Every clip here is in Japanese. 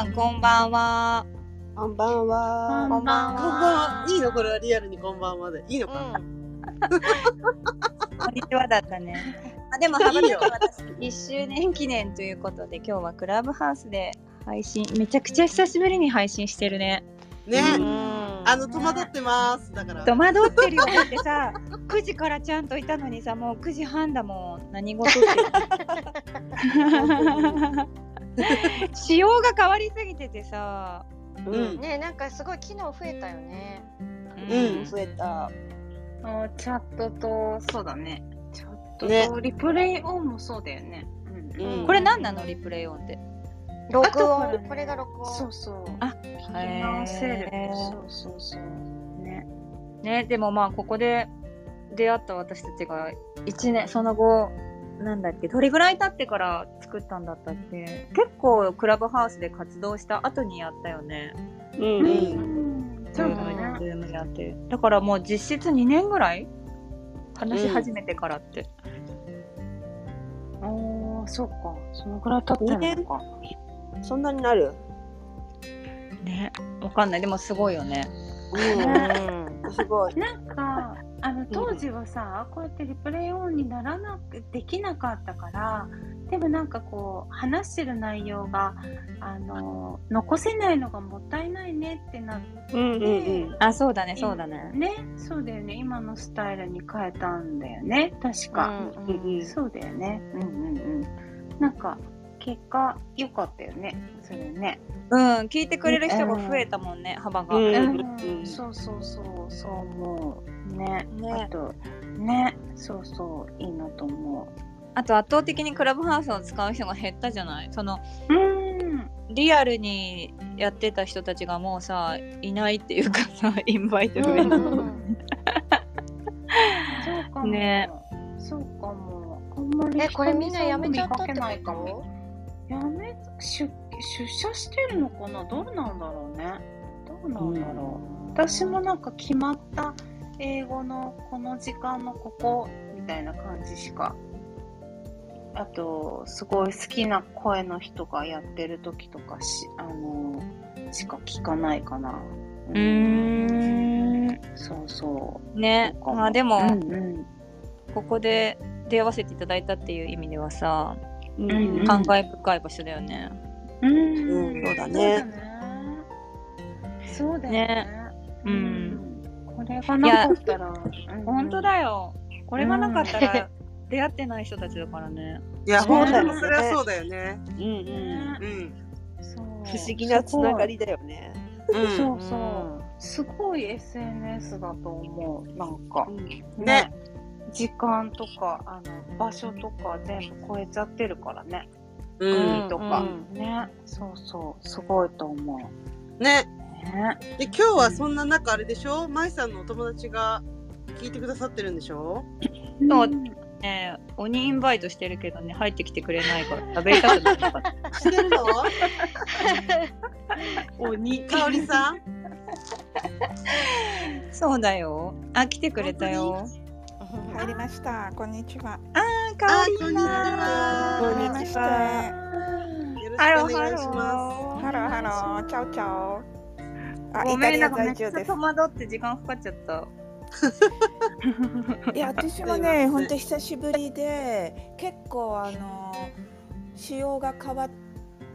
さんこんばんはこんばんは。こんばんはこんばんは。いいのこれはリアルにこんばんはで。いいのか。こんにちはだったね。あでも羽ばたけ私1周年記念ということで今日はクラブハウスで配信めちゃくちゃ久しぶりに配信してるね。ね。うんあの戸惑ってます。だから。戸惑ってるよだってさ9時からちゃんといたのにさもう9時半だもん何事って。仕様が変わりすぎててさ。うん。ねなんかすごい機能増えたよね。うん。増えた。あチャットとそうだねチャットと、ねリプレイオンもそうだよね、うんうんこれ何なのリプレイオンって？録音これが録音。そうそうあ聞き直せるそうそうそうねねでもまあここで出会った私たちが1年その後なんだっけどれぐらい経ってから作ったんだったっけ？結構クラブハウスで活動した後にやったよね。うんううん。んそうだズねームやってだからもう実質2年ぐらい話し始めてからって、ああそうかそのぐらい経ってるのかそんなになる？ねわかんないでもすごいよね。うん。すごい。なんかあの当時はさ、こうやってリプレイオンにならなくできなかったからでもなんかこう話してる内容があの残せないのがもったいないねってなって、うんうんうん。あそうだねそうだね。ねそうだよね。今のスタイルに変えたんだよね。確か、うんうんうん。そうだよね。うんうんうん。なんか結果良かったよね。それね。うん聞いてくれる人が増えたもんね、幅が。うん。うん。そうそうそう。そう思うね。ね。あとね。そうそういいなと思あと圧倒的にクラブハウスを使う人が減ったじゃない？そのううん。リアルにやってた人たちがもうさいないっていうかさインバイト増えた、うん。そうかも。ね。そうかも。あんまりえこれみんなやめちゃったって見かけないかこも。やめ出出社してるのかな？どうなんだろうね。どうなんだろう、私もなんか決まった英語のこの時間のここみたいな感じしか。あとすごい好きな声の人がやってる時とかしあのしか聞かないかな。うーん。そうそう。ね。そうかまあでも、うんうん。ここで出会わせていただいたっていう意味ではさ、うんうん。感慨深い場所だよね。うん。うんそうだね。そうだね。ね。そうだよね。うんこれがなかったら、うん本当だよ。これがなかったら出会ってない人たちだからね。いや、本当にそれはそうだよね。うんうん。うん。そう不思議なつながりだよね。うん。そうそう。すごい SNS だと思う。なんか。ね。時間とかあの場所とか全部超えちゃってるからね。うん。とか、うんね。そうそう。すごいと思う。ね。ね。で、今日はそんな中あれでしょ？舞さんのお友達が聞いてくださってるんでしょ？そうね鬼インバイトしてるけどね入ってきてくれないから喋りたくないから。してるの？鬼かおりさん？そうだよ。あ来てくれたよ。入りました。こんにちは。あかあわいいこんにちはこんにちは。よろハローしくお願いしまハローハロー。チャオチャオ。あ、ごめんなんかめっちゃ戸。惑って時間かかっちゃった。いや、私もね、ん本当久しぶりで、結構あの仕様が変わっ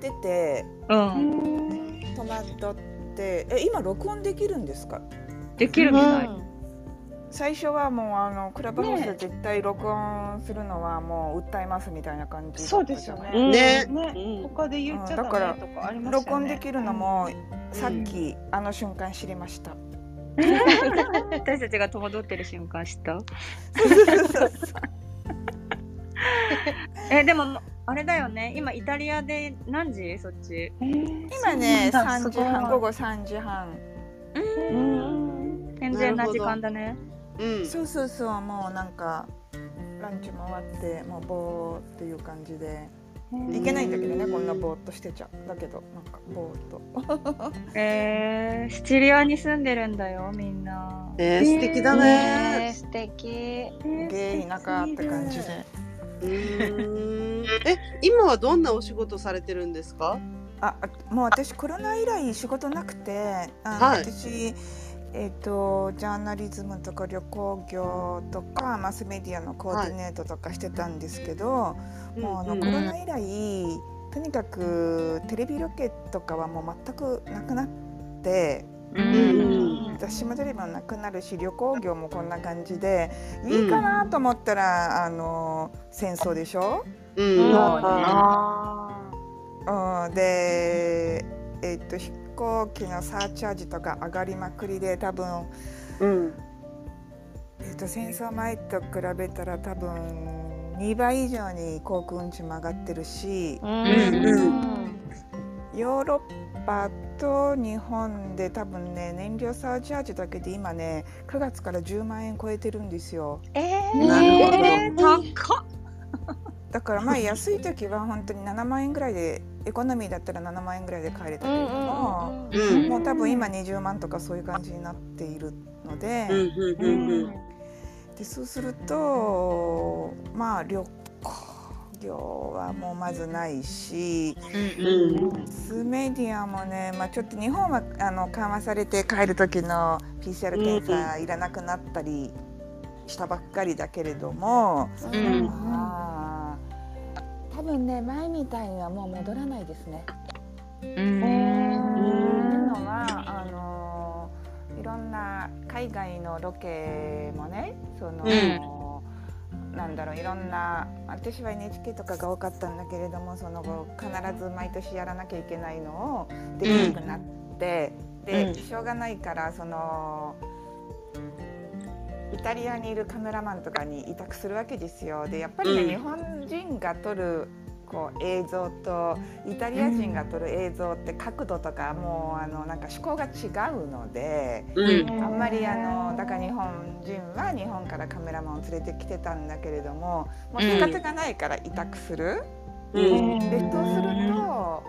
てて、うん。戸惑って、え、今録音できるんですか？できるみたい。最初はもうあのクラブハウスで絶対録音するのはもう訴えますみたいな感じだったじゃないそうですよね。す。ね。ね、他で言っちゃダメとかありましたよね。録音できるのもさっき、あの瞬間知りました。私たちが戸惑ってる瞬間知った？えでもあれだよね。今イタリアで何時？そっち。今ね3時半午後3時半。うん。健全な時間だねうん。そうそうそうもうなんかランチも終わってもうぼーっていう感じで。いけないんだけどねこんなぼーっとしてちゃ。うだけどなんかぼーっと。えー、シチリアに住んでるんだよみんな。えー、素敵だね。ね。素敵。ゲイ田舎って感じで。え、今はどんなお仕事されてるんですか？ああもう私コロナ以来仕事なくてあの、はい。私えっ、とジャーナリズムとか旅行業とかマスメディアのコーディネートとかしてたんですけど、もうあのうんコロナ以来とにかくテレビロケとかはもう全くなくなって。ううん。雑誌もテレビもなくなるし旅行業もこんな感じでいいかなと思ったら、あの戦争でしょ、うん。あうん、で、えっと飛行機のサーチャージとか上がりまくりで多分、うん。えっと戦争前と比べたら多分2倍以上に航空運賃も上がってるしー。うんヨーロッパと日本で多分ね燃料サーチャージだけで今ね9月から10万円超えてるんですよ。えなるほどえー、高っだからまあ安い時は本当に7万円ぐらいでエコノミーだったら7万円ぐらいで買えれたけれども、うん。もう多分今20万とかそういう感じになっているので,、うんうんうんでそうするとまあ旅行業はもうまずないしうんうんスメディアもね、まあ、ちょっと日本はあの緩和されて帰る時の PCR 検査いらなくなったりしたばっかりだけれども。うん分ね前みたいにはもう戻らないですね。うんというのはあのいろんな海外のロケもねその、なんだろういろんな私は NHK とかが多かったんだけれどもその後必ず毎年やらなきゃいけないのをできなくなって、で、うんしょうがないからその。イタリアにいるカメラマンとかに委託するわけですよ。でやっぱりね、うん。日本人が撮るこう映像とイタリア人が撮る映像って角度とかもうあのなんか思考が違うので、うん。あんまりあのだから日本人は日本からカメラマンを連れてきてたんだけれどももう仕方がないから委託する。うん。でそうすると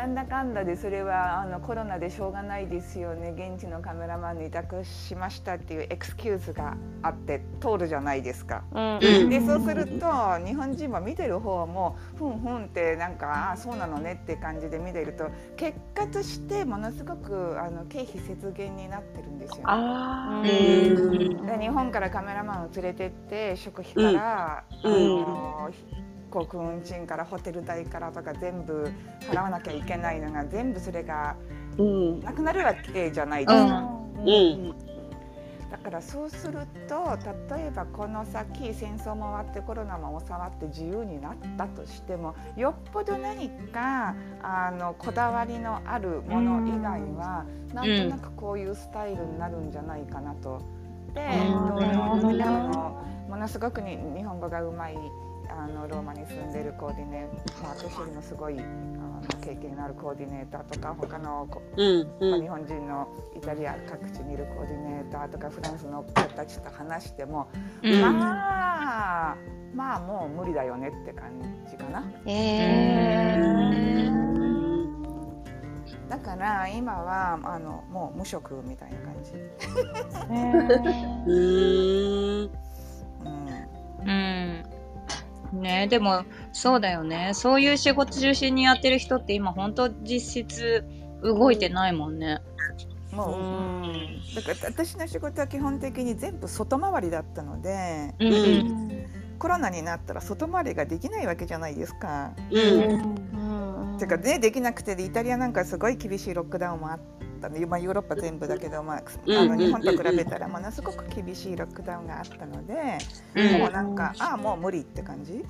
なんだかんだでそれはあのコロナでしょうがないですよね。現地のカメラマンに委託しましたっていうエクスキューズがあって通るじゃないですか。うん。うん。でそうすると日本人も見てる方もふんふんってなんかああそうなのねって感じで見てると結果としてものすごくあの経費節減になってるんですよね。あうーん。で日本からカメラマンを連れてって食費から、うん。あの航空運賃からホテル代からとか全部払わなきゃいけないのが全部それがなくなるわけじゃないですか。うんだからそうすると例えばこの先戦争も終わってコロナも収まって自由になったとしてもよっぽど何かあのこだわりのあるもの以外は、なんとなくこういうスタイルになるんじゃないかなと。で、うんどあのものすごくに日本語がうまいあのローマに住んでるコーディネーター私よりもすごいあの経験のあるコーディネーターとか他のこうんまあ、うん日本人のイタリア各地にいるコーディネーターとかフランスの子たちと話しても、うん。まあまあもう無理だよねって感じかな。えー。だから今はあのもう無職みたいな感じ、うん。うん、うんね。でもそうだよね。そういう仕事中心にやってる人って今本当実質動いてないもんね。もう、うん。だから私の仕事は基本的に全部外回りだったのでうん。うんコロナになったら外回りができないわけじゃないですか。うん。てかねできなくてでイタリアなんかすごい厳しいロックダウンもあったんで、まあ、ヨーロッパ全部だけど、まあ、うんあの日本と比べたらものすごく厳しいロックダウンがあったので、うん。もうなんかああもう無理って感じ。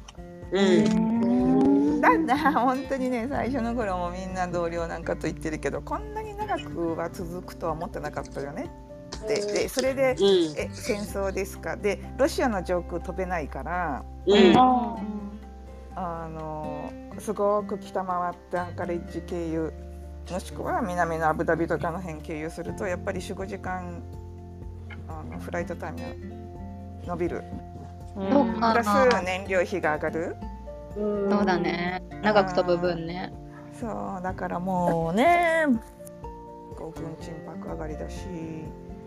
うん。だんだん本当にね最初の頃もみんな同僚なんかと言ってるけどこんなに長くは続くとは思ってなかったよね。ってでそれでうん。え戦争ですか？でロシアの上空飛べないからうん。あのすごく北回ってアンカレッジ経由もしくは南のアブダビとかの辺経由するとやっぱり45時間あのフライトタイムが伸びる。そうプラス燃料費が上がる。そうだね。長く飛ぶ分ね。そうだからもうねこう運賃爆上がりだし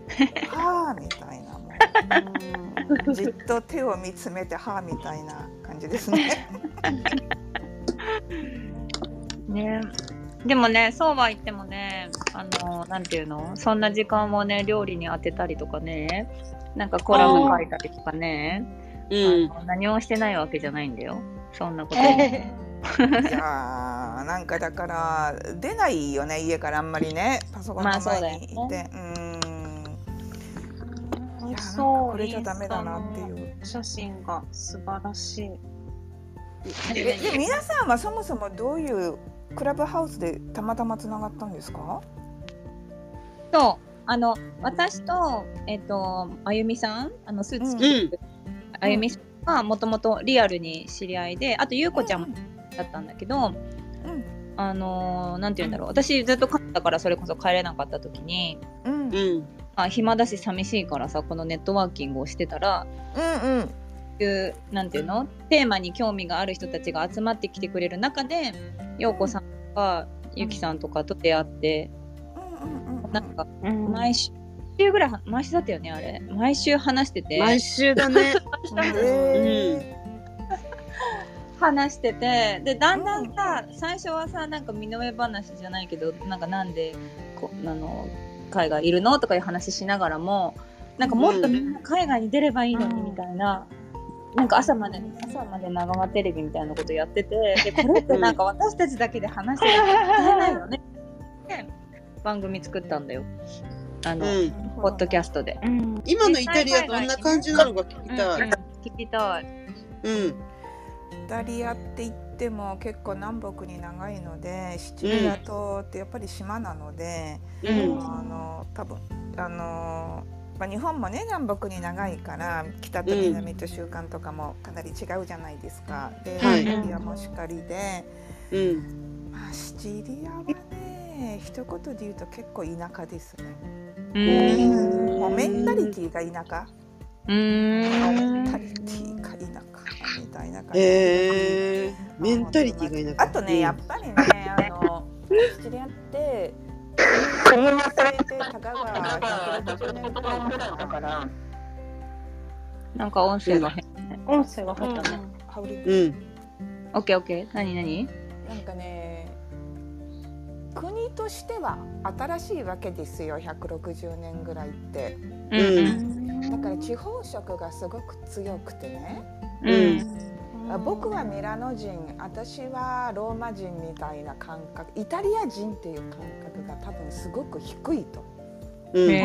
はあみたいなもう。じっと手を見つめてはあみたいな感じですね。ねでもねそうは言ってもねあのなんていうの？そんな時間をね料理に当てたりとかねなんかコラム書いたりとかね何もしてないわけじゃないんだよ。そんなこと、いやー。なんかだから出ないよね家から。あんまりねパソコンのまあそうだよ前にいて、ねうーん。いやなんかそうこれじゃダメだなっていう。写真が素晴らしい。えで皆さんはそもそもどういうクラブハウスでたまたまつながったんですか？そう。あの私とえっ、とあゆみさんあのスーツ着てる、あゆみさんはもともとリアルに知り合いであとゆうこちゃんもだったんだけど、うん。あのーなんて言うんだろう。私ずっと帰ったからそれこそ帰れなかった時にうん。うん。うん。あ暇だし寂しいからさこのネットワーキングをしてたらうんいうなんていうの？テーマに興味がある人たちが集まってきてくれる中で陽子さんとかゆきさんとかと出会ってうんうんなんかうん。毎週週ぐらいは毎週だったよねあれ。毎週話してて。毎週だね。え話してて。でだんだんさ最初はさなんか身の上話じゃないけどなんかなんでこあの海外いるの？とかいう話しながらもなんかもっとみんな海外に出ればいいのにみたいな。なんか朝まで朝まで長川テレビみたいなことやっててでこれってなんか私たちだけで話してないよねで 番組作ったんだよあの、うん。ーポッドキャストで、うん今のイタリアどんな感じなのか聞きたい。聞きたいうん。イタリアって言っても結構南北に長いのでシチリア島ってやっぱり島なので、うん。あの多分あの、まあ、日本もね南北に長いから北と南と習慣とかもかなり違うじゃないですか。で、はいイタリアもしかりで、うん。まあ、シチリアはね一言で言うと結構田舎ですね。うんもうメンタリティーが田舎。うーんメンタリティーが田舎みたいな感じ。へえ。メンタリティがいなかった。あとね、やっぱりね、あの、シチリアって。国を忘れて、たかが160年ぐらいだったから。なんか音声が変音声が入ったね。ハウリングうん。オッケーオッケー何何？なんかね。国としては新しいわけですよ160年ぐらいってうんだから地方色がすごく強くてねうんあ僕はミラノ人私はローマ人みたいな感覚イタリア人っていう感覚が多分すごく低いと。で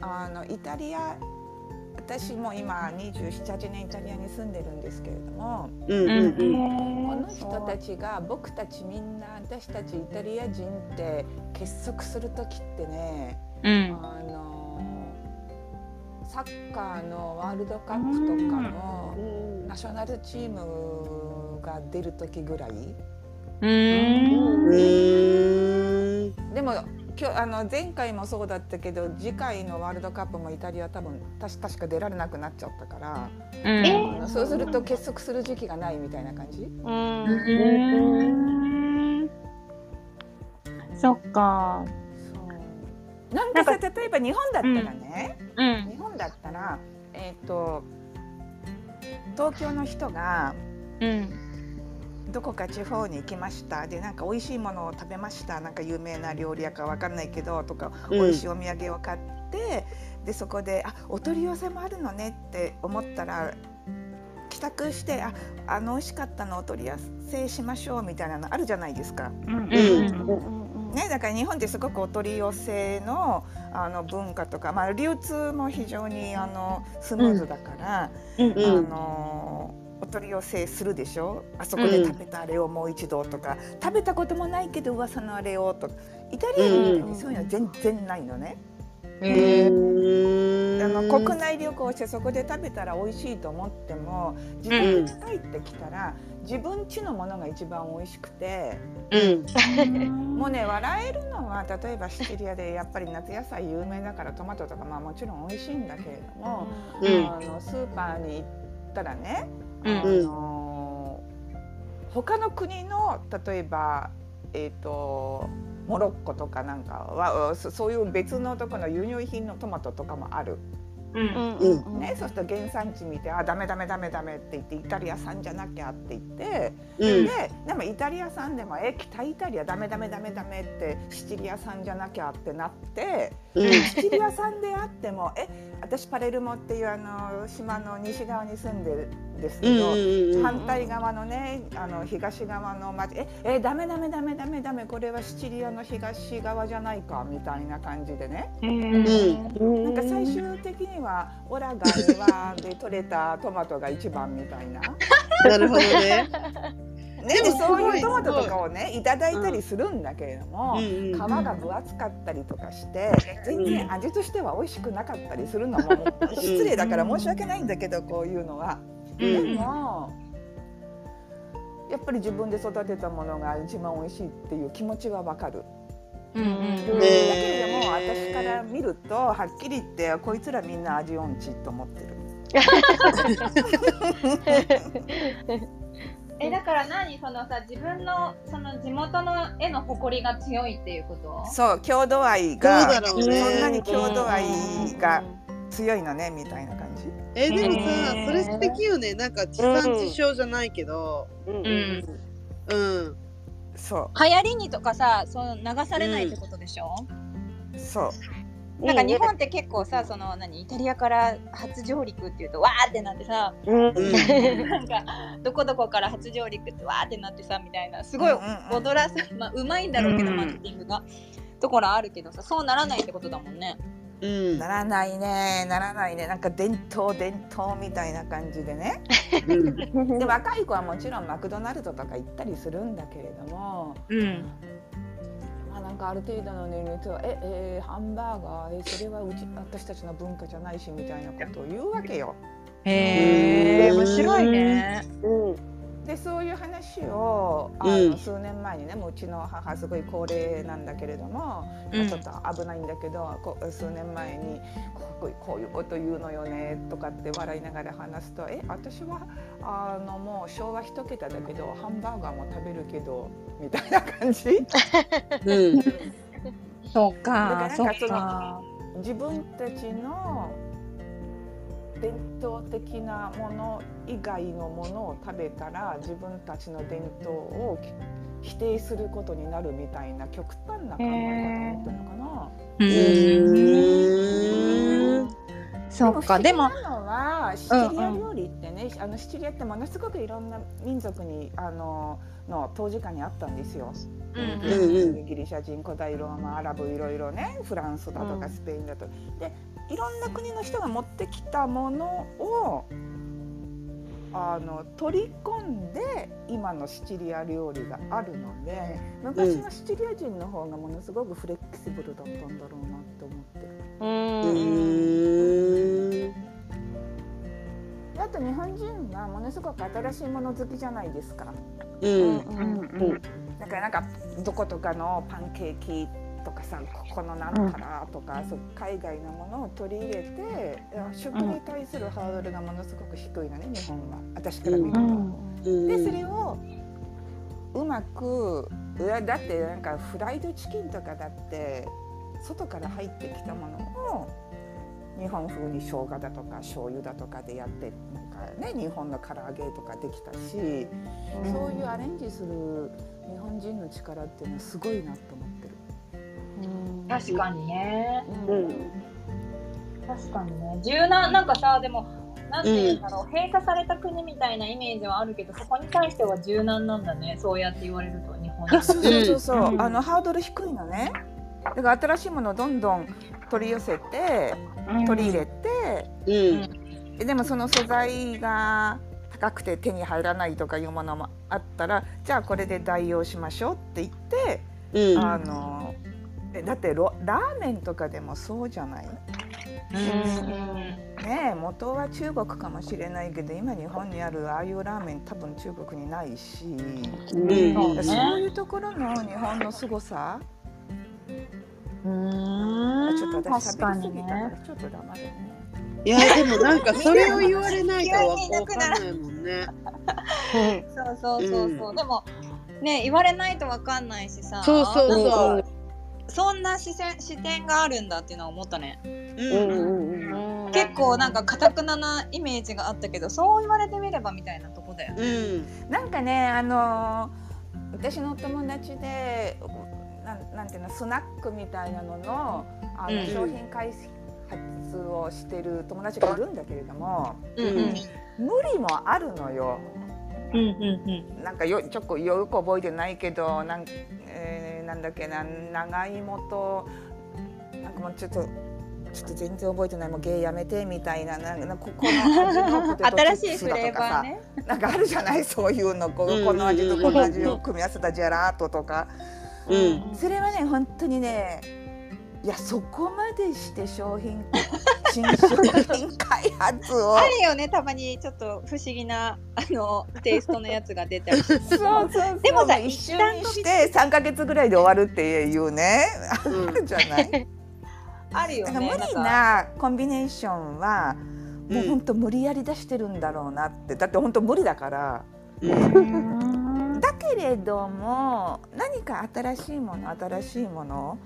あのイタリア私も今278年イタリアに住んでるんですけれどもうん。うん。うん。この人たちが僕たちみんな私たちイタリア人って結束する時ってねうんあのサッカーのワールドカップとかのナショナルチームが出る時ぐらい。でも今日あの前回もそうだったけど次回のワールドカップもイタリア多分たし確か出られなくなっちゃったから、うん。そうすると結束する時期がないみたいな感じ。うん。そっかなんかさ例えば日本だったらね、うん。日本だったらえっ、と東京の人がうん。どこか地方に行きました。でなんか美味しいものを食べました。なんか有名な料理屋かわかんないけどとか、うん。美味しいお土産を買ってでそこであお取り寄せもあるのねって思ったら帰宅してああの美味しかったのお取り寄せしましょうみたいなのあるじゃないですか。うん。ね、だから日本ってすごくお取り寄せのあの文化とか、まあ、流通も非常にあのスムーズだから、うん。あのお取り寄せするでしょ？あそこで食べたあれをもう一度とか、食べたこともないけど噂のあれをとかイタリア人みたいにそういうの全然ないのね。うーん。あの国内旅行してそこで食べたら美味しいと思っても自分家帰ってきたら、自分家のものが一番美味しくて。うん。もうね笑えるのは例えばシチリアでやっぱり夏野菜有名だからトマトとかまあもちろん美味しいんだけれども、うん。あのスーパーに行ったらね、うん。あの他の国の例えばえっ、とモロッコとかなんかはそそういう別のところの輸入品のトマトとかもある。うんうんね、そうすると原産地見て「あダメダメダメダメ」って言ってイタリア産じゃなきゃって言って、うんででもイタリア産でも「え北イタリアダメダメダメダメ」ってシチリア産じゃなきゃってなって。うんシチリア産であってもえ私パレルモっていうあの島の西側に住んでですけど、うん反対側のねあの東側の町ええダメダメダメダメダメこれはシチリアの東側じゃないかみたいな感じでね。うん。なんか最終的にはオラが庭で採れたトマトが一番みたいな。なるほどね。ね、でそういうトマトとかをねい。ただいたりするんだけれども、皮が分厚かったりとかして全然味としては美味しくなかったりするのも失礼だから申し訳ないんだけどこういうのは。でもやっぱり自分で育てたものが一番美味しいっていう気持ちはわかる。うん。うん。だけれども私から見るとはっきり言ってこいつらみん。な味音痴と思ってる。えだから何そのさ自分のその地元の絵の誇りが強いっていうことそう郷土愛がそん。なに郷土愛が強いのねみたいな感じ？えでもさそれ素敵よね。なんか地産地消じゃないけど。うん。うんそ流行りにとかさそう流されないってことでしょ、うそう。なんか日本って結構さその何イタリアから初上陸っていうとわーってなってさうん。うんなんかどこどこから初上陸ってわーってなってさみたいなすごいうんうんうん。踊らさまあうまいんだろうけどうん。マーケティングが。ところあるけどさそうならないってことだもんね。うん。ならないね。ならないね。なんか伝統伝統みたいな感じでね。うん。で若い子はもちろんマクドナルドとか行ったりするんだけれども、うん。まあ、なんかある程度の年齢とはええーハンバーガーえそれはうち私たちの文化じゃないしみたいなことを言うわけよ。へえ面白いね。うんでそういう話をあの、うん。数年前にねもううちの母すごい高齢なんだけれども、うん。ちょっと危ないんだけどこ数年前にこうこういうこと言うのよねとかって笑いながら話すと「え私はあのもう昭和一桁だけどハンバーガーも食べるけど」みたいな感じ。うん。そうだかそなんかっか。自分たちの伝統的なもの以外のものを食べたら自分たちの伝統を否定することになるみたいな極端な考え方を持ってるのかな。うん。そっか。でもはシチリア料理ってね、あのシチリアってものすごくいろんな民族にあのの当時間にあったんですよ。うんうん。うんギリシャ人古代ローマアラブいろいろねフランスだとかスペインだと、でいろんな国の人が持ってきたものをあの取り込んで今のシチリア料理があるので昔のシチリア人の方がものすごくフレキシブルだったんだろうなって思ってる。うん。であと日本人はものすごく新しいもの好きじゃないですか。うん。だからなんかどことかのパンケーキとかさここのなんたらとか、そう海外のものを取り入れて食に対するハードルがものすごく低いのね日本は。私から見ると。うん。でそれをうまくだってなんかフライドチキンとかだって外から入ってきたものを日本風に生姜だとか醤油だとかでやってなんかね日本の唐揚げとかできたし、そういうアレンジする日本人の力っていうのはすごいなと思ってる。確かにね。うん。確かにね。柔軟なんかさでもなんていうんだろう、閉鎖された国みたいなイメージはあるけどそこに対しては柔軟なんだね。そうやって言われると日本 そうそうそうあのハードル低いのね。だから新しいものをどんどん取り寄せて取り入れて、うん。でもその素材が高くて手に入らないとかいうものもあったらじゃあこれで代用しましょうって言って、うん。あのえだってロラーメンとかでもそうじゃない？ねえ元は中国かもしれないけど今日本にあるああいうラーメン多分中国にないし、うん。そうねそういうところの日本の凄さ、うん。ちょっと私確かに喋りすぎたからねちょっと黙るね。いやでもなんかそれを言われないとわかんないもんね。そうそうそうそう、でもね言われないとわかんないしさ。そうそうそう。か。そんな視線視点があるんだっていうのは思ったね。うんうん結構なんか堅くななイメージがあったけどそう言われてみればみたいなとこだよね。うん。なんかねあのー私のお友達でなんなんていうのスナックみたいなののあの、うん。商品開発をしてる友達がいるんだけれどもうんうん。無理もあるのよ。うんうんなんかよちょっとよく覚えてないけどなん,、えーなんだっけな長芋となんかもうちょっと。ちょっと全然覚えてないもう芸やめてみたいななんかここの味のポテトチ新ップスしいフレーだとかさバーね。なんかあるじゃない？そういうのここの味とこの味を組み合わせたジェラートとか。うん。それはね本当にねいやそこまでして商品新商品開発を。あるよねたまにちょっと不思議なあのテイストのやつが出たりしてそうそうそう。でもさ一瞬にして3か月ぐらいで終わるっていうね。うん。あ るじゃない。あるよだから無理ねなコンビネーションはもううん本当無理やり出してるんだろうなって。だって本当無理だから。うん。だけれども何か新しいもの新しいもの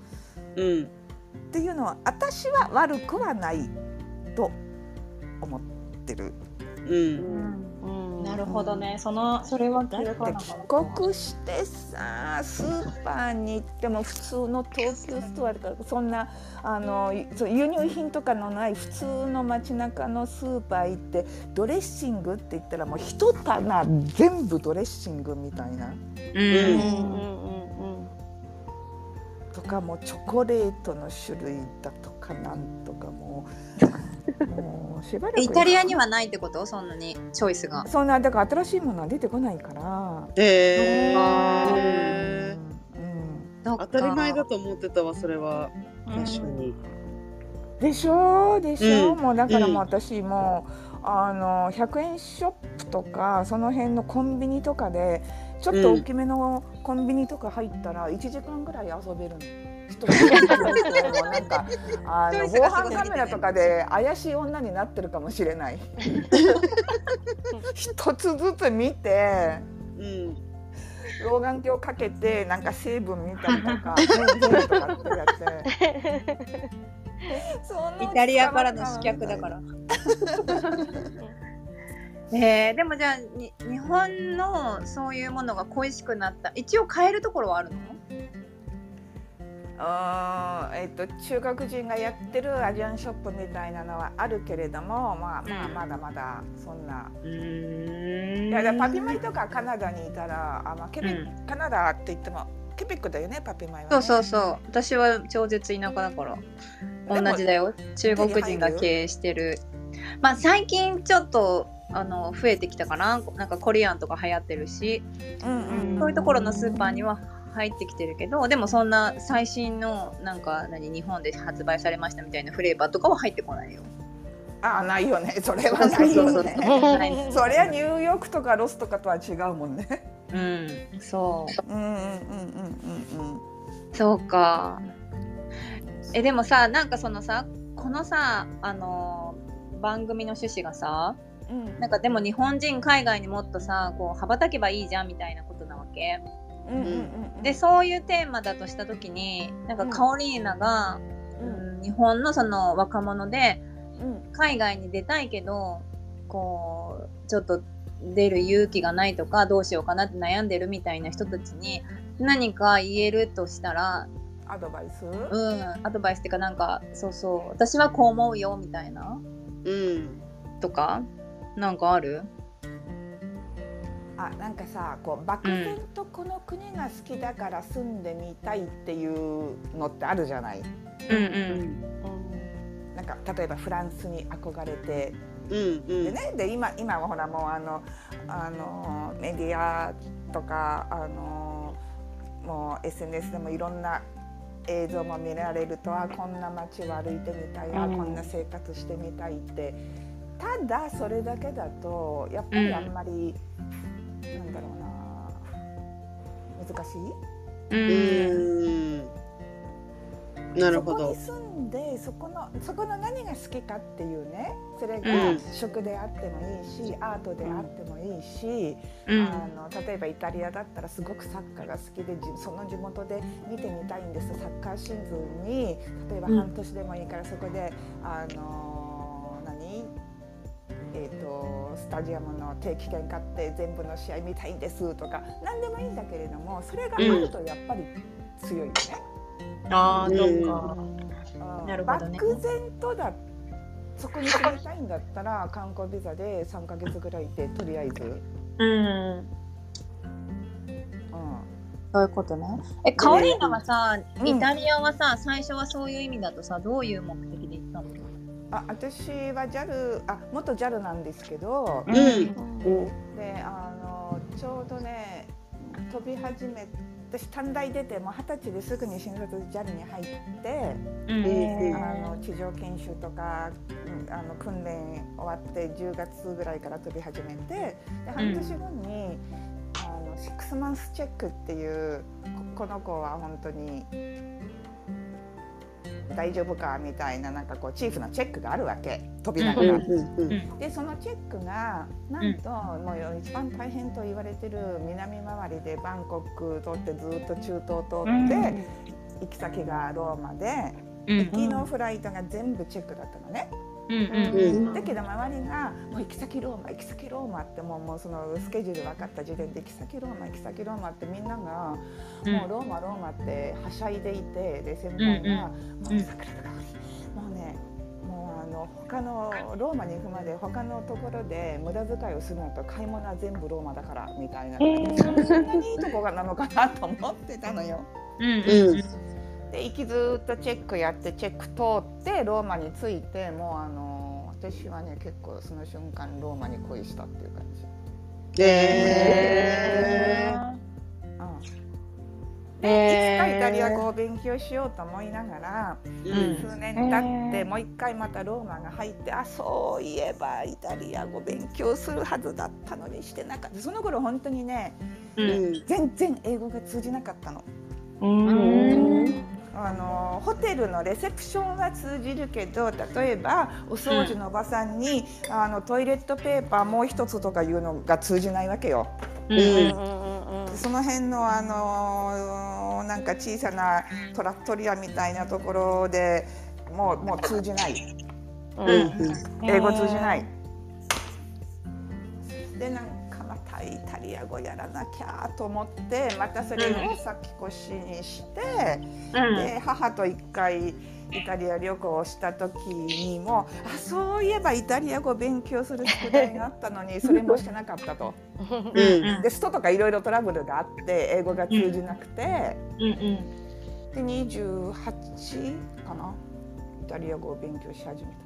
うんっていうのは私は悪くはないと思ってる。うん。なるほどね。そのそれは気だって帰国してさスーパーに行っても普通の東急ストアとかそんなあの輸入品とかのない普通の街中のスーパー行ってドレッシングって言ったらもう一棚全部ドレッシングみたいな。うんとかもうチョコレートの種類だとかなんとかもう もうしばらくイタリアにはないってこと？そんなに？チョイスが。そんなだから新しいものは出てこないから。へあえうん。当当たり前だと思ってたわそれは。確かに。でしょ？でしょ、うん。もうだからもううん。私もう、あの100円ショップとかその辺のコンビニとかでちょっと大きめのコンビニとか入ったら1時間ぐらい遊べるの。一人なんか あの防犯カメラとかで怪しい女になってるかもしれない。一つずつ見てうん。老眼鏡かけてなんか成分見たりとか とかってやって。イタリアからの刺客だから。えー、でもじゃあに日本のそういうものが恋しくなった一応買えるところはあるの？あーえっと中国人がやってるアジアンショップみたいなのはあるけれども、まあまあうん。まだまだそんな。うん。いやパピマイとかカナダにいたら、あまあケベ、うカナダって言ってもケベックだよねパピマイは、ね。そうそうそう。私は超絶田舎だから。同じだよ。中国人が経営してる。まあ最近ちょっとあの増えてきたかななんかコリアンとか流行ってるしうんうん。そういうところのスーパーには入ってきてるけどでもそんな最新のなんか何日本で発売されましたみたいなフレーバーとかは入ってこないよ。あーないよね。それはないよね。はいそりゃニューヨークとかロスとかとは違うもんね。うん、そううんうんうんうんうんうん。そうか。えでもさなんかそのさこのさあの番組の趣旨がさうん。なんかでも日本人海外にもっとさこう羽ばたけばいいじゃんみたいなことなわけ。うんうんうん。でそういうテーマだとした時になんかカオリーナが、うん日本のその若者でうん。海外に出たいけどこうちょっと出る勇気がないとかどうしようかなって悩んでるみたいな人たちに何か言えるとしたらアドバイス？うんアドバイスっていうかなんかそうそう私はこう思うよみたいな。うん。とかなんかある？あなんかさこう漠然とこの国が好きだから住んでみたいっていうのってあるじゃない？うんううん。んなんか例えばフランスに憧れて。うんうん。でねで今今はほらもうあのあのメディアとかあのもう SNS でもいろんな映像も見られるとあこんな街を歩いてみたい、あうん。こんな生活してみたいってただそれだけだとやっぱりあんまり、なんだろうな難しい？うん。うん。なるほど。そこに。住んでそこのそこの何が好きかっていうねそれうがん。食であってもいいし、アートであってもいいし、うん。あの例えばイタリアだったらすごくサッカーが好きでじその地元で見てみたいんです。サッカーシーズンに例えばうん。半年でもいいからそこで、あの何えー、とスタジアムの定期券買って全部の試合見たいんですとか何でもいいんだけれどもそれがあるとやっぱり強いよね。ああうんそっか。うん。なるほどね。漠然とだそこに住みたいんだったら 観光ビザで3ヶ月ぐらいでとりあえず、うん。うん、そういうことね。えカオリーナはさうん。イタリアはさ最初はそういう意味だとさどういう目的であ私は JAL あ元 JAL なんですけど、うん。であのちょうどね飛び始め私短大出てもう二十歳ですぐに新卒 JAL に入って、うん。うんあの地上研修とかうんあの訓練終わって10月ぐらいから飛び始めてで半年後に、あのシックスマンスチェックっていうここの子は本当に大丈夫かみたいななんかこうチーフのチェックがあるわけ飛びなが。でそのチェックがなんと、もう一番大変と言われてる南回りでバンコク通ってずっと中東通って、行き先がローマで、うん。行きのフライトが全部チェックだったのね。うんうんだけど周りがもう行き先ローマ行き先ローマってもうもうそのスケジュール分かった時点で行き先ローマ行き先ローマってみんながもうローマローマってはしゃいでいてで先輩が「うんもう桜とかもうねもうあの他のローマに行くまで他のところで無駄遣いをするのと買い物は全部ローマだからみたいな、そん。なにいいとこがなのかなと思ってたのよ。うん。うんで行きずっとチェックやってチェック通ってローマに着いてもうあの私はね結構その瞬間ローマに恋したっていう感じ。へうん。でいつかイタリア語を勉強しようと思いながら、ー数年経ってもう一回またローマが入ってあそういえばイタリア語勉強するはずだったのにしてなかった。その頃本当にねうんうん。全然英語が通じなかったの。うんあのホテルのレセプションは通じるけど例えばお掃除のおばさんに、あのトイレットペーパーもう一つとかいうのが通じないわけよ。うん。でその辺のあのなんか小さなトラットリアみたいなところでもうもう通じない。うん。英語通じない。でなんイタリア語やらなきゃと思ってまたそれを先越しにして。で母と一回イタリア旅行をした時にもあそういえばイタリア語を勉強する宿題があったのに それもしてなかったと。うん。でストとかいろいろトラブルがあって英語が通じなくて、で28かな？イタリア語を勉強し始めた。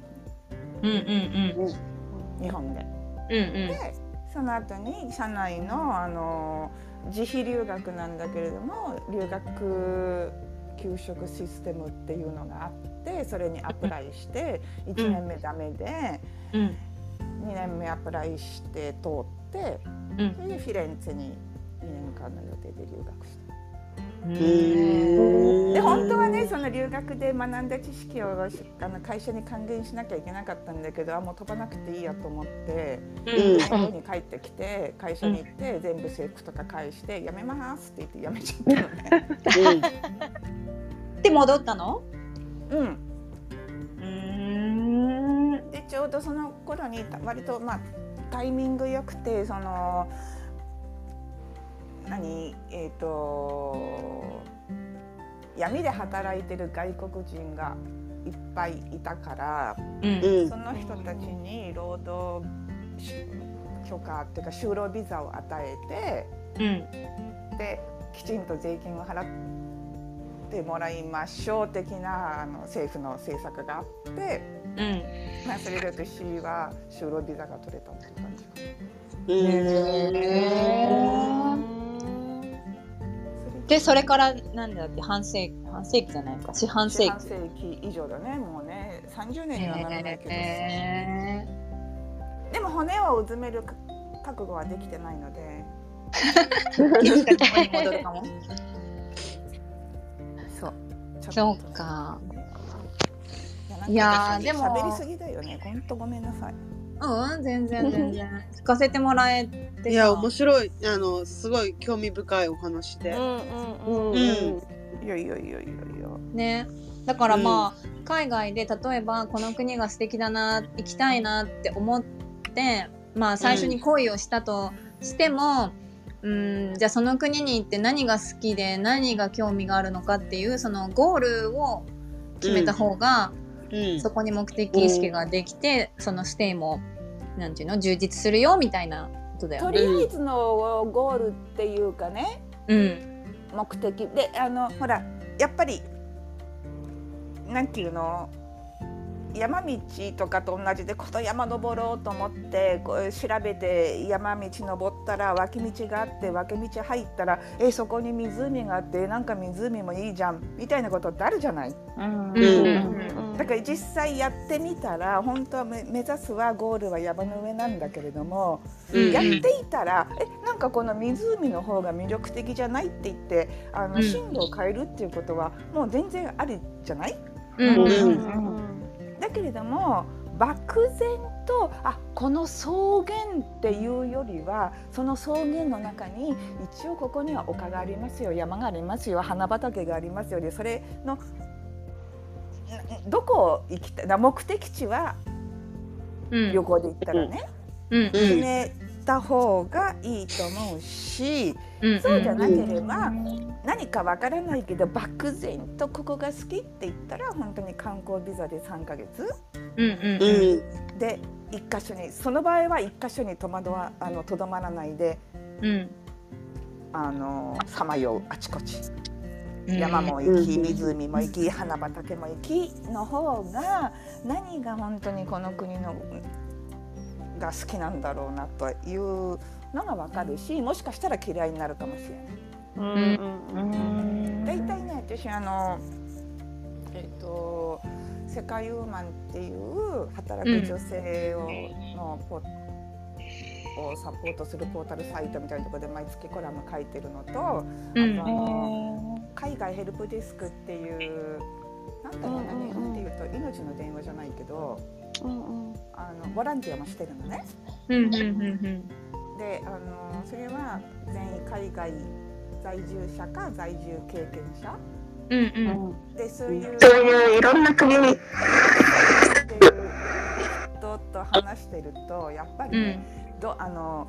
日本で。でその後に社内のあの自費留学なんだけれども留学給食システムっていうのがあってそれにアプライして1年目ダメで2年目アプライして通ってそれでフィレンツェに2年間の予定で留学した。うんで本当はねその留学で学んだ知識をあの会社に還元しなきゃいけなかったんだけどあもう飛ばなくていいやと思って。うん日本に帰ってきて会社に行って全部制服とか返して「辞めます」って言って辞めちゃったのね。で戻ったの？うん、うんでちょうどその頃にた割とまあタイミングよくてその何？えっ、と闇で働いてる外国人がいっぱいいたからうん。その人たちに労働許可っていうか就労ビザを与えて。できちんと税金を払ってもらいましょう的なあの政府の政策があって、まあ、それで私は就労ビザが取れたっていう感じ。かな。それででそれからなんだっけ半世半世紀じゃないか。四半世紀。四半世紀以上だね。もうね30年にはならないけど、へでも骨をうずめる覚悟はできてないので。そう。ちょそうかいいやでも喋りすぎだよね。本当ごめんなさいうん全然 全然。聞かせてもらえていや面白い。あのすごい興味深いお話で、んうんいやいやいやいやいや。ね。だからまあ、海外で例えばこの国が素敵だな行きたいなって思ってまあ最初に恋をしたとしても、うん、じゃあその国に行って何が好きで何が興味があるのかっていうそのゴールを決めた方が、うんそこに目的意識ができて、そのステイもなんていうの充実するよみたいなことだよね。とりあえずのゴールっていうかね。うん。目的。であのほらやっぱりなんていうの？山道とかと同じでこの山登ろうと思ってこう調べて山道登ったら脇道があって脇道入ったらえそこに湖があってなんか湖もいいじゃんみたいなことってあるじゃない？うん。うん。だから実際やってみたら本当は目目指すはゴールは山の上なんだけれども、うん。やっていたらえなんかこの湖の方が魅力的じゃないって言ってあの、うん。進路を変えるっていうことはもう全然ありじゃない？うん。うんだけれども漠然とあこの草原っていうよりはその草原の中に一応ここには丘がありますよ山がありますよ花畑がありますよでそれのんどこ行きたいな目的地はうん。旅行で行ったらね、うん。うん。決めた方がいいと思うしうんそうじゃなければ何かわからないけど漠然とここが好きって言ったら本当に観光ビザで3ヶ月。うんうんうん。で一箇所にその場合は一箇所にとまどわあのとどまらないでさまようあちこち。うん。山も行きうん。湖も行き花畑も行きの方が何が本当にこの国のが好きなんだろうなというのがわかるしもしかしたら嫌いになるかもしれない。うん。大体ね私あのえっ、と世界ウーマンっていう働く女性を、のポをサポートするポータルサイトみたいなところで毎月コラム書いてるのと、うん。あの海外ヘルプデスクっていうなんだろうな、うんうんうん日本でいうと命の電話じゃないけどあのボランティアもしてるのね。うんうんうんであのそれは全員海外在住者か在住経験者？うんうん。でそういうそういういろんな国に人と話してるとやっぱりね、どあの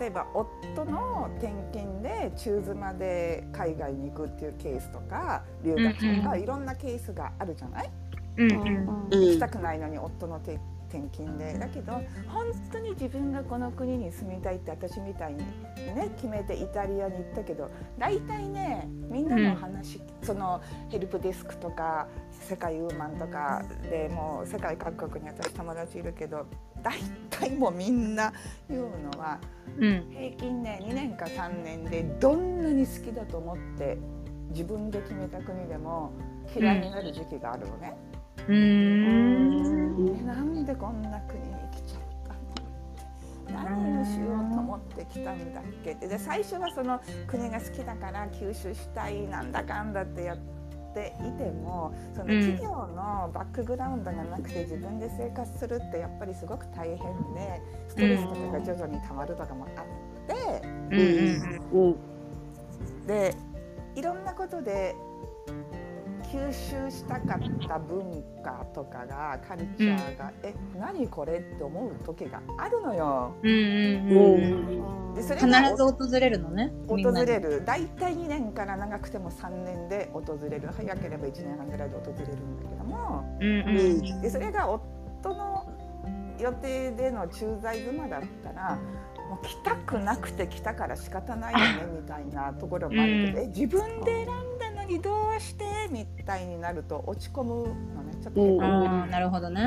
例えば夫の転勤で中妻で海外に行くっていうケースとか留学とか、うん。いろんなケースがあるじゃない？うんうん。うん。行きたくないのに夫の転転勤で。だけど本当に自分がこの国に住みたいって私みたいにね決めてイタリアに行ったけど大体ねみんなの話、そのヘルプデスクとか世界ウーマンとかでもう世界各国に私友達いるけど大体もうみんな言うのはうん。平均ね2年か3年でどんなに好きだと思って自分で決めた国でも嫌いになる時期があるのね。うーん。えなんでこんな国に来ちゃったの？何をしようと思って来たんだっけ？ってで最初はその国が好きだから吸収したいなんだかんだってやっていてもそのうん。企業のバックグラウンドがなくて自分で生活するってやっぱりすごく大変でストレスとかが徐々にたまるとかもあってうんうん。でいろんなことで吸収したかった文化とかがカルチャーが、え何これって思う時があるのよ。うんうんうん。でそれ必がず訪れるのね訪れる。大体2年から長くても3年で訪れる。早ければ1年半ぐらいで訪れるんだけども。うんうん。でそれが夫の予定での駐在妻だったらもう来たくなくて来たから仕方ないよねみたいなところもあるけど、うん。え自分で選んだのにどうしてみたいになると落ち込むのね。ちょっとうん。ああなるほどね。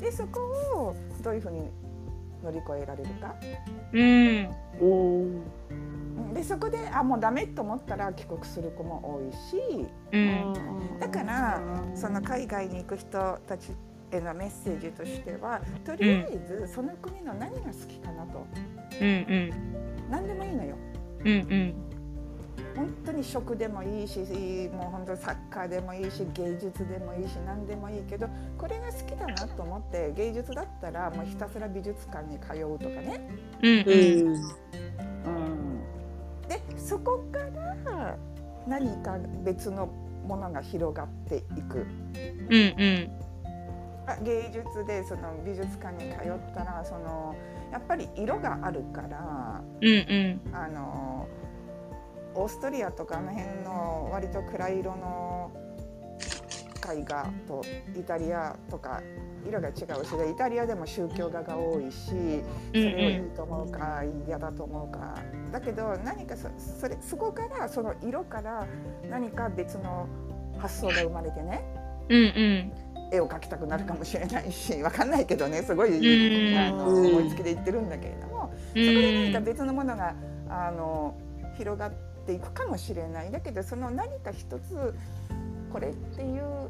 でそこをどういうふうに乗り越えられるか。うん。うん。でそこであもうダメと思ったら帰国する子も多いし。うん。だからその海外に行く人たちへのメッセージとしてはとりあえずその国の何が好きかなと。うんうん。何でもいいのよ。うんうん本当に食でもいいしもう本当サッカーでもいいし芸術でもいいし何でもいいけどこれが好きだなと思って芸術だったらもうひたすら美術館に通うとかね。うん。うん。でそこから何か別のものが広がっていく？うんうん。あ芸術でその美術館に通ったらそのやっぱり色があるからうんうん。あのオーストリアとかあの辺の割と暗い色の絵画とイタリアとか色が違うしでイタリアでも宗教画が多いしそれをいいと思うか嫌だと思うか。だけど何かそそれそこからその色から何か別の発想が生まれてねうんうん。絵を描きたくなるかもしれないし わかんないけどねすごいうんあのうん。思いつきで言ってるんだけれども。うそこで何かん別のものがあの広がっていくかもしれない。だけどその何か一つこれっていう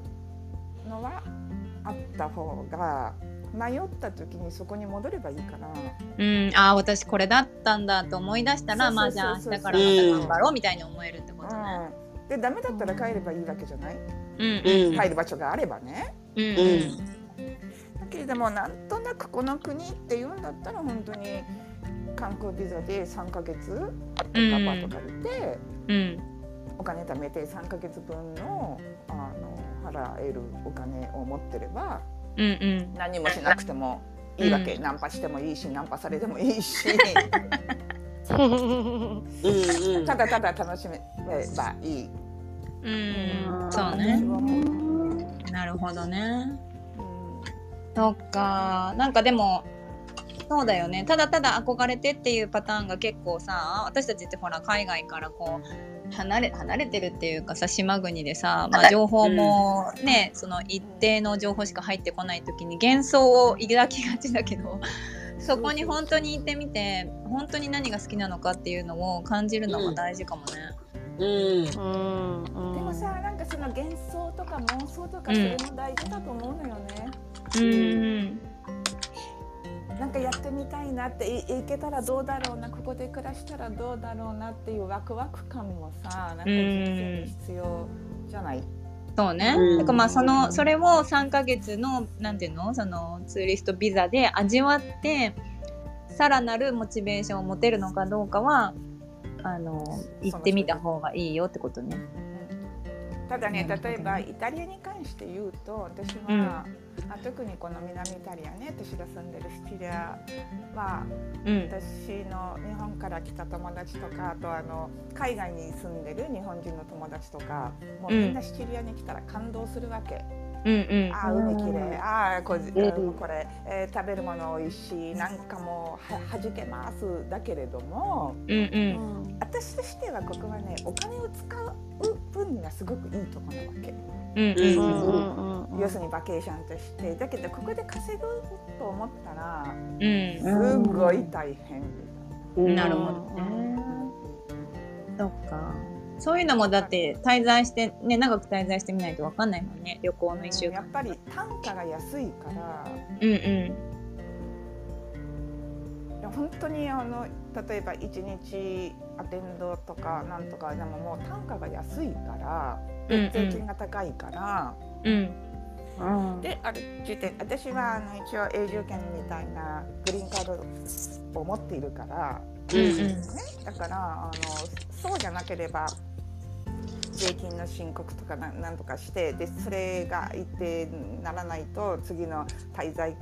のはあった方が迷った時にそこに戻ればいいからうん。ああ私これだったんだと思い出したらまあじゃあ明日からまた頑張ろうみたいに思えるってことね。うん、でダメだったら帰ればいいわけじゃない？うんうん。帰る場所があればね。うんうん。だけれどもなんとなくこの国っていうんだったら本当に観光ビザで3ヶ月アパート借りて、うん。お金貯めて3ヶ月分のあの払えるお金を持ってればうん。うん。何もしなくてもいいわけ、ナンパしてもいいしナンパされてもいいし。ただただ楽しめばいい。うん。そうねなるほどねそっかなん。かでもそうだよねただただ憧れてっていうパターンが結構さ私たちってほら海外からこう離れ離れてるっていうかさ島国でさ、まあ、情報もね、その一定の情報しか入ってこない時に幻想を抱きがちだけど そこに本当に行ってみて本当に何が好きなのかっていうのを感じるのも大事かもね。うん。うん。でもさなんかその幻想とか妄想とかそれも大事だと思うのよね。うんなんかやってみたいなっていいけたらどうだろうなここで暮らしたらどうだろうなっていうワクワク感もさなんか人生に必要じゃない？そうね。うんだからまあそのそれを3ヶ月のなんていうの？そのツーリストビザで味わってさらなるモチベーションを持てるのかどうかはあの行ってみた方がいいよってことね。ただね例えばイタリアに関して言うと私は、あ特にこの南イタリアね私が住んでるシチリアはうん。私の日本から来た友達とかあとあの海外に住んでる日本人の友達とかもうみんなシチリアに来たら感動するわけ。うんうん。ああ海きれいうんああこ,、うん。これ、えー食べるもの美味しいなんかもうははじけます。だけれどもうんうん。私としてはここはねお金を使う分にはすごくいいところなわけ。うんううんん。要するにバケーションとして。だけどここで稼ぐと思ったらうん。すごい大変みうん。なるほどね。そっか。そういうのもだって滞在してね長く滞在してみないとわかんないもんね。旅行の一週間。なやっ。ぱり単価が安いから。うんうん。本当にあの例えば1日アテンドとかなんとかでももう単価が安いからうんうん。税金が高いから、うん。である時点。私はあの一応永住権みたいなグリーンカードを持っているから、うんうん。ね、だからあのそうじゃなければ税金の申告とかななんとかしてでそれが一定にならないと次の滞在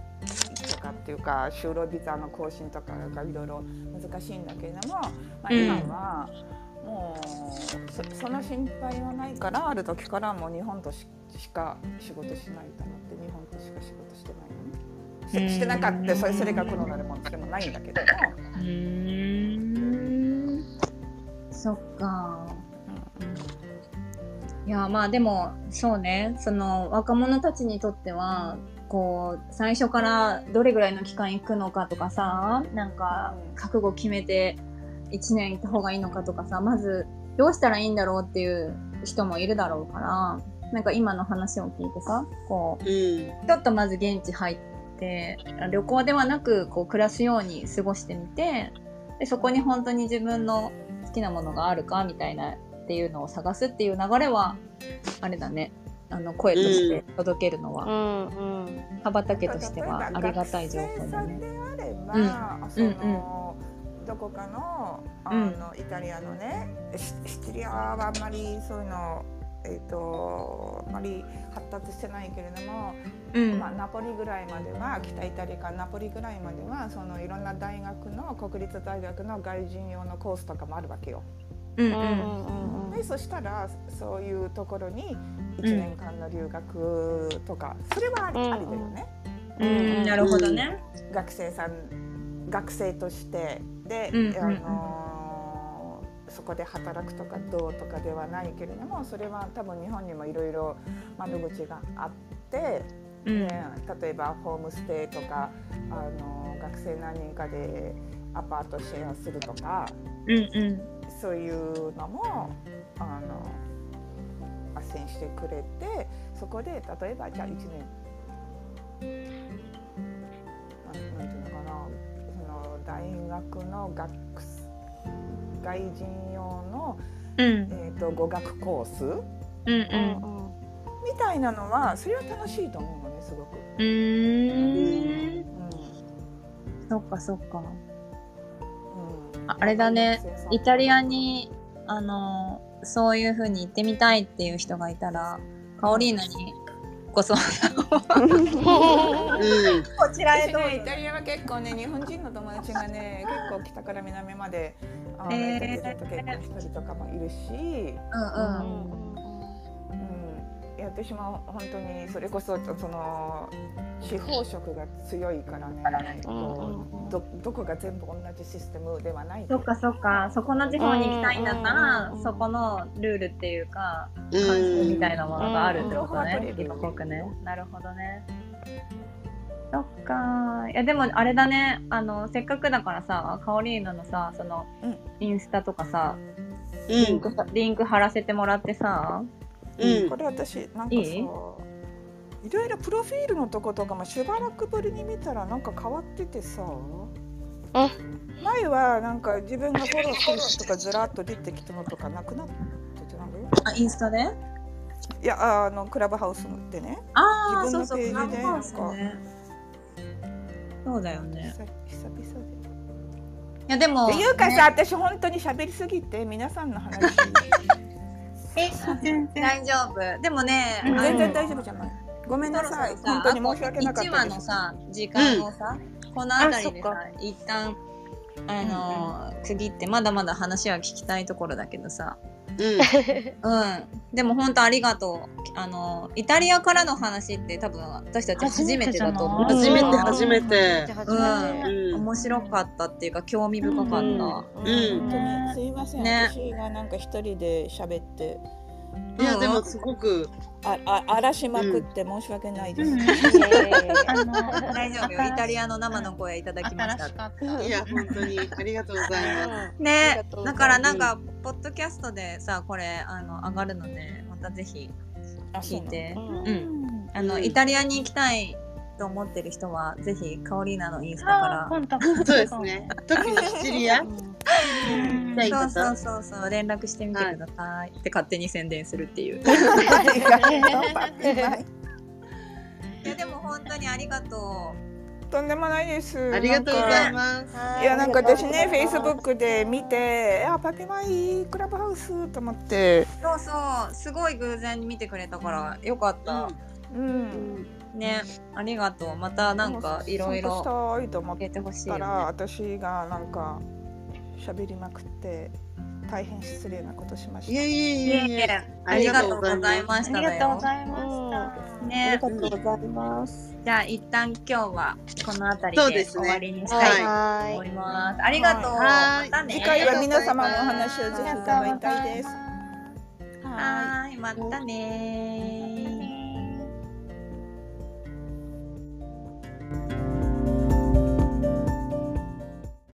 とかっていうか就労ビザの更新とかがいろいろ難しいんだけれども、まあ、うん今はもうそその心配はないからある時からもう日本とししか仕事しないと思って日本としか仕事してないのね。ししてなかったそれそれがコロナでもでもないんだけども。うーんそっか。いやまあでもそうねその若者たちにとってはこう最初からどれぐらいの期間行くのかとかさなんか覚悟決めて1年行った方がいいのかとかさまずどうしたらいいんだろうっていう人もいるだろうからなんか今の話を聞いてさこううん。ちょっとまず現地入って旅行ではなくこう暮らすように過ごしてみてでそこに本当に自分の好きなものがあるかみたいなっていうのを探すっていう流れはあれだね。あの声として届けるのは、うんうん。羽ばたけとしてはありがたい情報だね。であれば、うん。その、どこかのあうん。の、イタリアのねシシチリアはあんまりそういうのえっ、とあんまり発達してないけれども、うん。まあ、ナポリぐらいまでは北イタリアかナポリぐらいまではそのいろんな大学の国立大学の外人用のコースとかもあるわけよ。うんうん。うんうんうんでそしたらそういうところに1年間の留学とか、それはあり,、うん。ありだよね。うんなるほどね。学生さん学生として。で、うんうん。うんあのーそこで働くとかどうとかではないけれどもそれは多分日本にもいろいろ窓口があって、うん。ね例えばホームステイとか、あのー学生何人かでアパートシェアするとかうんうんそういうのもあの斡旋してくれてそこで例えばじゃあ1年なんていうのかなその大学の学外人用の、うんえー、と語学コースうんううんんうんみたいなのはそれは楽しいと思うのねすごく。うーんうんそっかそっか。うんああれだね。イタリアにあのそういう風に行ってみたいっていう人がいたらカオリーナにご相談を。うん。こちら私ねイタリアは結構ね日本人の友達がね 結構北から南まであの、えー結婚したりとかもいるし、うんうん。うん、いや私も本当にそれこそその地方色が強いからね、どどこが全部同じシステムではない。そっかそっか。そこの地方に行きたいんだったら、うんそこのルールっていうかう慣習みん。たいなものがあるってことねうん今っぽくねなるほどね。そっか。いやでもあれだね。あのせっかくだからさカオリーナのさその、うん。インスタとかさうん。リンクさリンク貼らせてもらってさうん。これ私なんかさいい？いろいろプロフィールのとことかもしばらくぶりに見たらなんか変わっててさ。前はなんか自分がフォローしてる人とかずらっと出てきたのとかなくなっててなんあインスタで？いやあのクラブハウスでね。ああ自そうそう分のページでクラブハウスね。そうだよね。久久々で。いやでもっていうかさ、ね。私本当に喋りすぎて皆さんの話え 全然。大丈夫。でもね、うん。全然大丈夫じゃない。ごめんなさい。本当に申し訳なかっ1たです。話のさ時間をさ、この辺りでさ一旦あのー区切ってまだまだ話は聞きたいところだけどさうん。うん。でも本当ありがとう。あのーイタリアからの話って多分私たち初めてだと思う。初めてうん。初めて。初めてうん。面白かったっていうか興味深かった、うん。うん。本当にすいません。ね。私がなんか一人で喋っていやでもすごくああ荒らしまくって申し訳ないです。大丈夫よ。イタリアの生の声いただきました。た。いや本当にありがとうございます。ねだからなんかポッドキャストでさこれあの上がるのでまたぜひあ聞いて。うん。うん。あの、うん。イタリアに行きたいと思ってる人はぜひカオリーナのインスタかコンタクト。そうですね。特にシチリア。そうそうそうそう。連絡してみてください、って勝手に宣伝するっていう。い。やでも本当にありがととんでもないです。ありがとうございす。ます。いやなんか私ね、フェイスブックで見て、あパピマイクラブハウスと思って、うそうそう。すごい偶然に見てくれたからよかった、うん、ねありがとう。またなんかいろいろ参加したいと思ってほしいよね。たら、私がなんか喋りまくって大変失礼なことしました。いえいえいいええいえ。いえありがとうございましたありがとうごいざいました。あねりがとうございます。じゃあ一旦今日はこの辺りそうで終わりにしたいとは思います。ありがとう。はいまたね。次回は皆様のお話をぜひ伺いたいです。はーい、またねー。